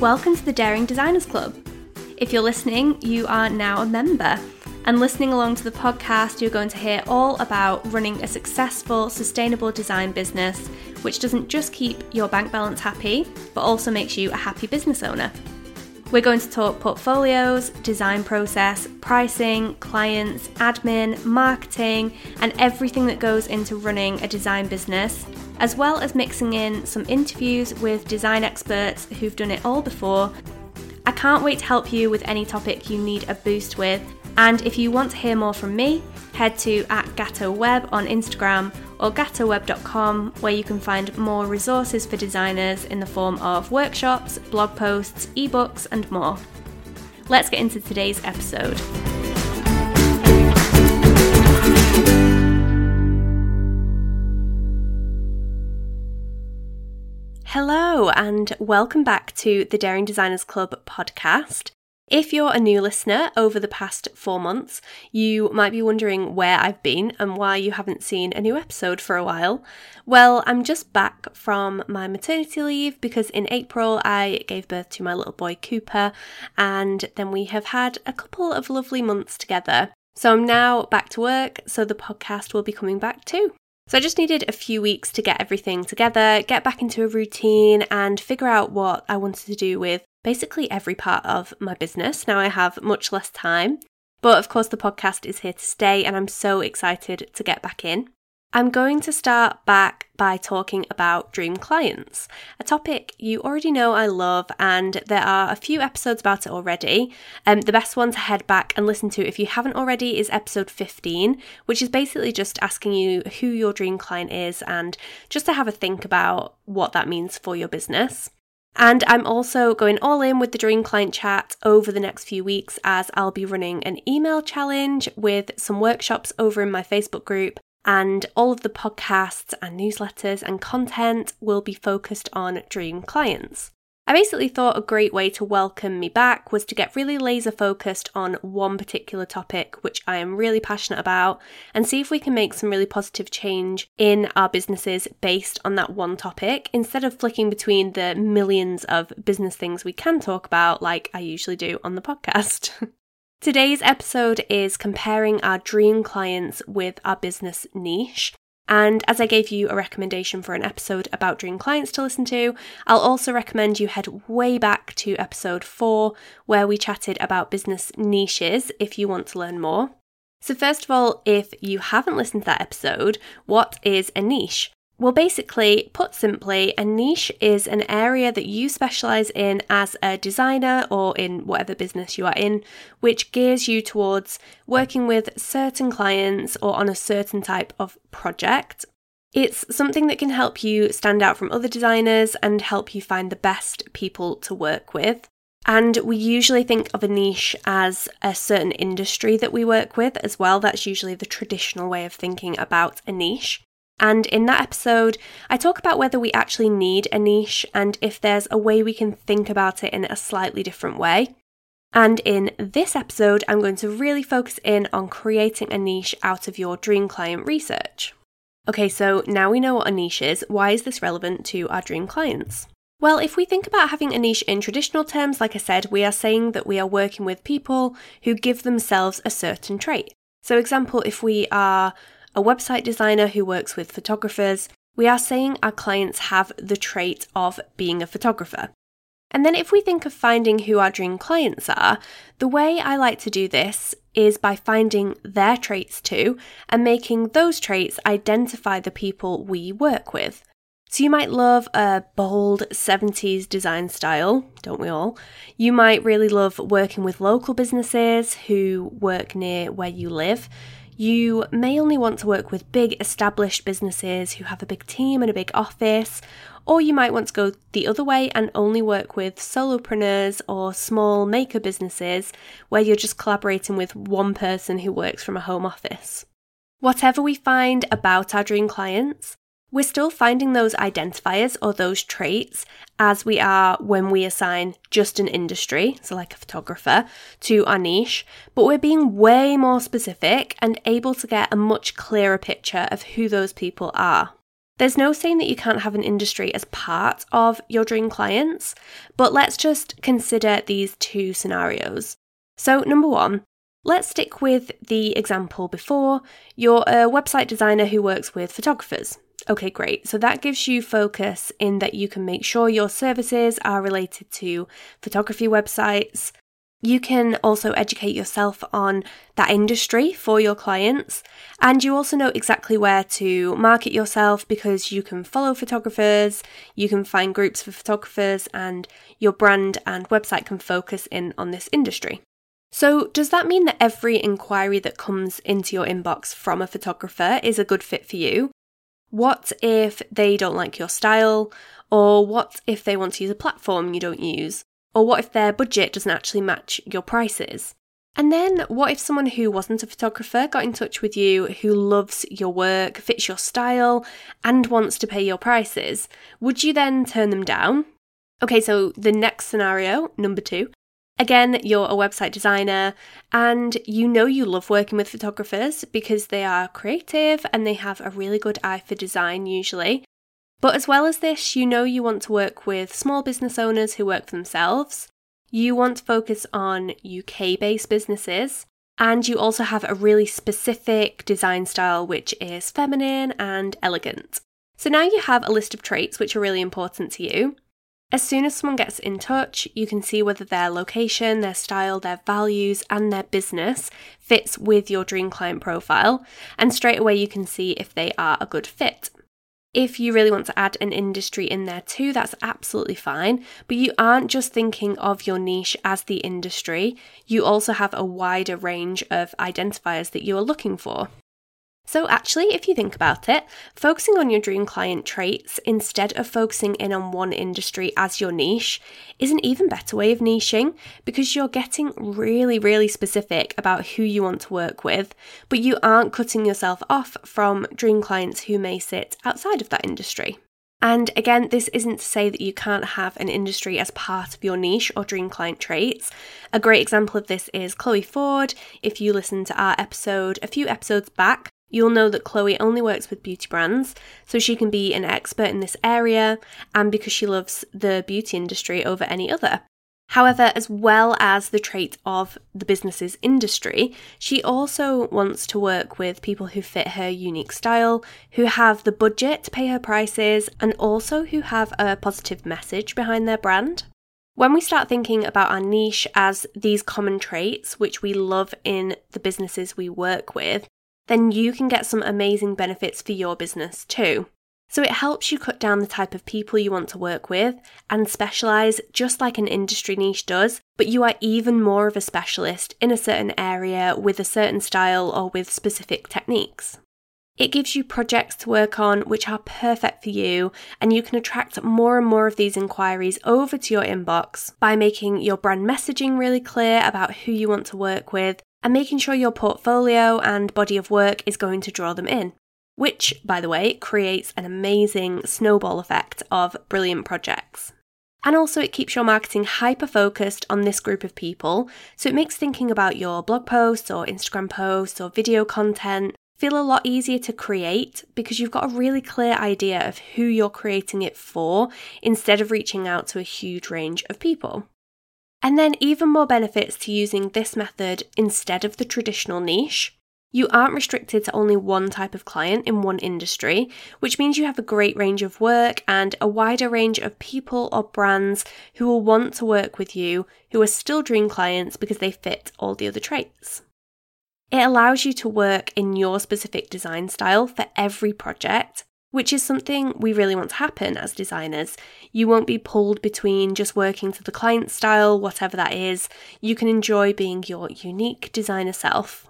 Welcome to the Daring Designers Club. If you're listening, you are now a member. And listening along to the podcast, you're going to hear all about running a successful, sustainable design business, which doesn't just keep your bank balance happy, but also makes you a happy business owner. We're going to talk portfolios, design process, pricing, clients, admin, marketing, and everything that goes into running a design business, as well as mixing in some interviews with design experts who've done it all before. I can't wait to help you with any topic you need a boost with. And if you want to hear more from me, head to at Gatto Web on Instagram or gattoweb.com, where you can find more resources for designers in the form of workshops, blog posts, ebooks, and more. Let's get into today's episode. Hello, and welcome back to the Daring Designers Club podcast. If you're a new listener over the past four months, you might be wondering where I've been and why you haven't seen a new episode for a while. Well, I'm just back from my maternity leave because in April I gave birth to my little boy Cooper, and then we have had a couple of lovely months together. So I'm now back to work, so the podcast will be coming back too. So I just needed a few weeks to get everything together, get back into a routine, and figure out what I wanted to do with basically every part of my business. Now I have much less time, but of course, the podcast is here to stay, and I'm so excited to get back in. I'm going to start back by talking about dream clients, a topic you already know I love, and there are a few episodes about it already. Um, the best one to head back and listen to if you haven't already is episode 15, which is basically just asking you who your dream client is and just to have a think about what that means for your business. And I'm also going all in with the Dream Client Chat over the next few weeks as I'll be running an email challenge with some workshops over in my Facebook group and all of the podcasts and newsletters and content will be focused on dream clients. I basically thought a great way to welcome me back was to get really laser focused on one particular topic, which I am really passionate about, and see if we can make some really positive change in our businesses based on that one topic instead of flicking between the millions of business things we can talk about, like I usually do on the podcast. Today's episode is comparing our dream clients with our business niche. And as I gave you a recommendation for an episode about dream clients to listen to, I'll also recommend you head way back to episode four, where we chatted about business niches if you want to learn more. So, first of all, if you haven't listened to that episode, what is a niche? Well, basically, put simply, a niche is an area that you specialize in as a designer or in whatever business you are in, which gears you towards working with certain clients or on a certain type of project. It's something that can help you stand out from other designers and help you find the best people to work with. And we usually think of a niche as a certain industry that we work with as well. That's usually the traditional way of thinking about a niche. And in that episode, I talk about whether we actually need a niche and if there's a way we can think about it in a slightly different way. And in this episode, I'm going to really focus in on creating a niche out of your dream client research. Okay, so now we know what a niche is, why is this relevant to our dream clients? Well, if we think about having a niche in traditional terms, like I said, we are saying that we are working with people who give themselves a certain trait. So, example, if we are a website designer who works with photographers, we are saying our clients have the trait of being a photographer. And then, if we think of finding who our dream clients are, the way I like to do this is by finding their traits too and making those traits identify the people we work with. So, you might love a bold 70s design style, don't we all? You might really love working with local businesses who work near where you live. You may only want to work with big established businesses who have a big team and a big office, or you might want to go the other way and only work with solopreneurs or small maker businesses where you're just collaborating with one person who works from a home office. Whatever we find about our dream clients, we're still finding those identifiers or those traits as we are when we assign just an industry, so like a photographer, to our niche, but we're being way more specific and able to get a much clearer picture of who those people are. There's no saying that you can't have an industry as part of your dream clients, but let's just consider these two scenarios. So, number one, let's stick with the example before. You're a website designer who works with photographers. Okay, great. So that gives you focus in that you can make sure your services are related to photography websites, you can also educate yourself on that industry for your clients, and you also know exactly where to market yourself because you can follow photographers, you can find groups for photographers, and your brand and website can focus in on this industry. So, does that mean that every inquiry that comes into your inbox from a photographer is a good fit for you? What if they don't like your style? Or what if they want to use a platform you don't use? Or what if their budget doesn't actually match your prices? And then, what if someone who wasn't a photographer got in touch with you who loves your work, fits your style, and wants to pay your prices? Would you then turn them down? Okay, so the next scenario, number two. Again, you're a website designer and you know you love working with photographers because they are creative and they have a really good eye for design usually. But as well as this, you know you want to work with small business owners who work for themselves. You want to focus on UK based businesses. And you also have a really specific design style, which is feminine and elegant. So now you have a list of traits which are really important to you. As soon as someone gets in touch, you can see whether their location, their style, their values, and their business fits with your dream client profile. And straight away, you can see if they are a good fit. If you really want to add an industry in there too, that's absolutely fine. But you aren't just thinking of your niche as the industry, you also have a wider range of identifiers that you are looking for. So, actually, if you think about it, focusing on your dream client traits instead of focusing in on one industry as your niche is an even better way of niching because you're getting really, really specific about who you want to work with, but you aren't cutting yourself off from dream clients who may sit outside of that industry. And again, this isn't to say that you can't have an industry as part of your niche or dream client traits. A great example of this is Chloe Ford. If you listen to our episode a few episodes back, You'll know that Chloe only works with beauty brands, so she can be an expert in this area and because she loves the beauty industry over any other. However, as well as the trait of the business's industry, she also wants to work with people who fit her unique style, who have the budget to pay her prices, and also who have a positive message behind their brand. When we start thinking about our niche as these common traits which we love in the businesses we work with, then you can get some amazing benefits for your business too. So it helps you cut down the type of people you want to work with and specialize just like an industry niche does, but you are even more of a specialist in a certain area with a certain style or with specific techniques. It gives you projects to work on which are perfect for you, and you can attract more and more of these inquiries over to your inbox by making your brand messaging really clear about who you want to work with and making sure your portfolio and body of work is going to draw them in. Which, by the way, creates an amazing snowball effect of brilliant projects. And also, it keeps your marketing hyper focused on this group of people, so it makes thinking about your blog posts or Instagram posts or video content feel a lot easier to create because you've got a really clear idea of who you're creating it for instead of reaching out to a huge range of people. And then, even more benefits to using this method instead of the traditional niche. You aren't restricted to only one type of client in one industry, which means you have a great range of work and a wider range of people or brands who will want to work with you who are still dream clients because they fit all the other traits. It allows you to work in your specific design style for every project which is something we really want to happen as designers. You won't be pulled between just working to the client style, whatever that is. You can enjoy being your unique designer self.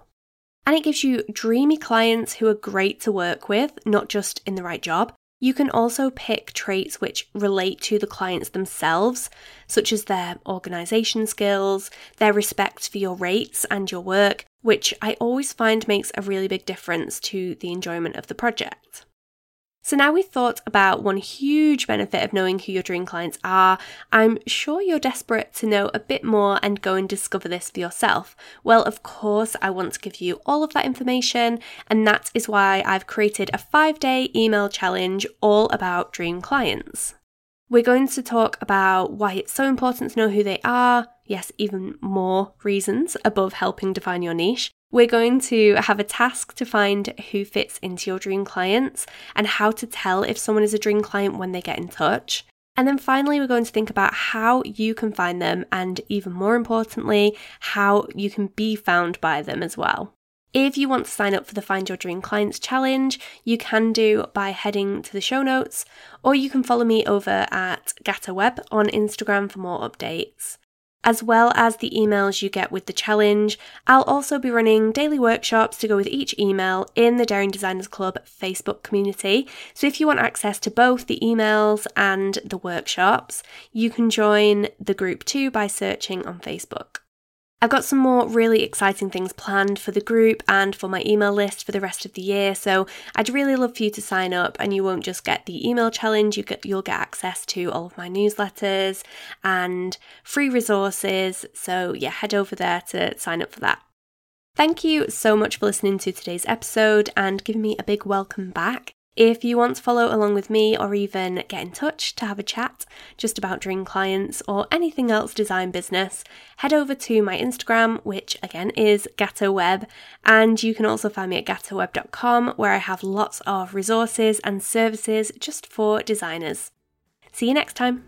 And it gives you dreamy clients who are great to work with, not just in the right job. You can also pick traits which relate to the clients themselves, such as their organisation skills, their respect for your rates and your work, which I always find makes a really big difference to the enjoyment of the project. So now we've thought about one huge benefit of knowing who your dream clients are. I'm sure you're desperate to know a bit more and go and discover this for yourself. Well, of course, I want to give you all of that information, and that is why I've created a five day email challenge all about dream clients. We're going to talk about why it's so important to know who they are. Yes, even more reasons above helping define your niche. We're going to have a task to find who fits into your dream clients and how to tell if someone is a dream client when they get in touch. And then finally, we're going to think about how you can find them and, even more importantly, how you can be found by them as well. If you want to sign up for the Find Your Dream Clients challenge, you can do by heading to the show notes, or you can follow me over at GattoWeb on Instagram for more updates as well as the emails you get with the challenge. I'll also be running daily workshops to go with each email in the Daring Designers Club Facebook community. So if you want access to both the emails and the workshops, you can join the group too by searching on Facebook. I've got some more really exciting things planned for the group and for my email list for the rest of the year. So I'd really love for you to sign up, and you won't just get the email challenge. You get you'll get access to all of my newsletters and free resources. So yeah, head over there to sign up for that. Thank you so much for listening to today's episode and giving me a big welcome back. If you want to follow along with me or even get in touch to have a chat just about dream clients or anything else design business, head over to my Instagram, which again is GattoWeb, and you can also find me at gattoweb.com where I have lots of resources and services just for designers. See you next time.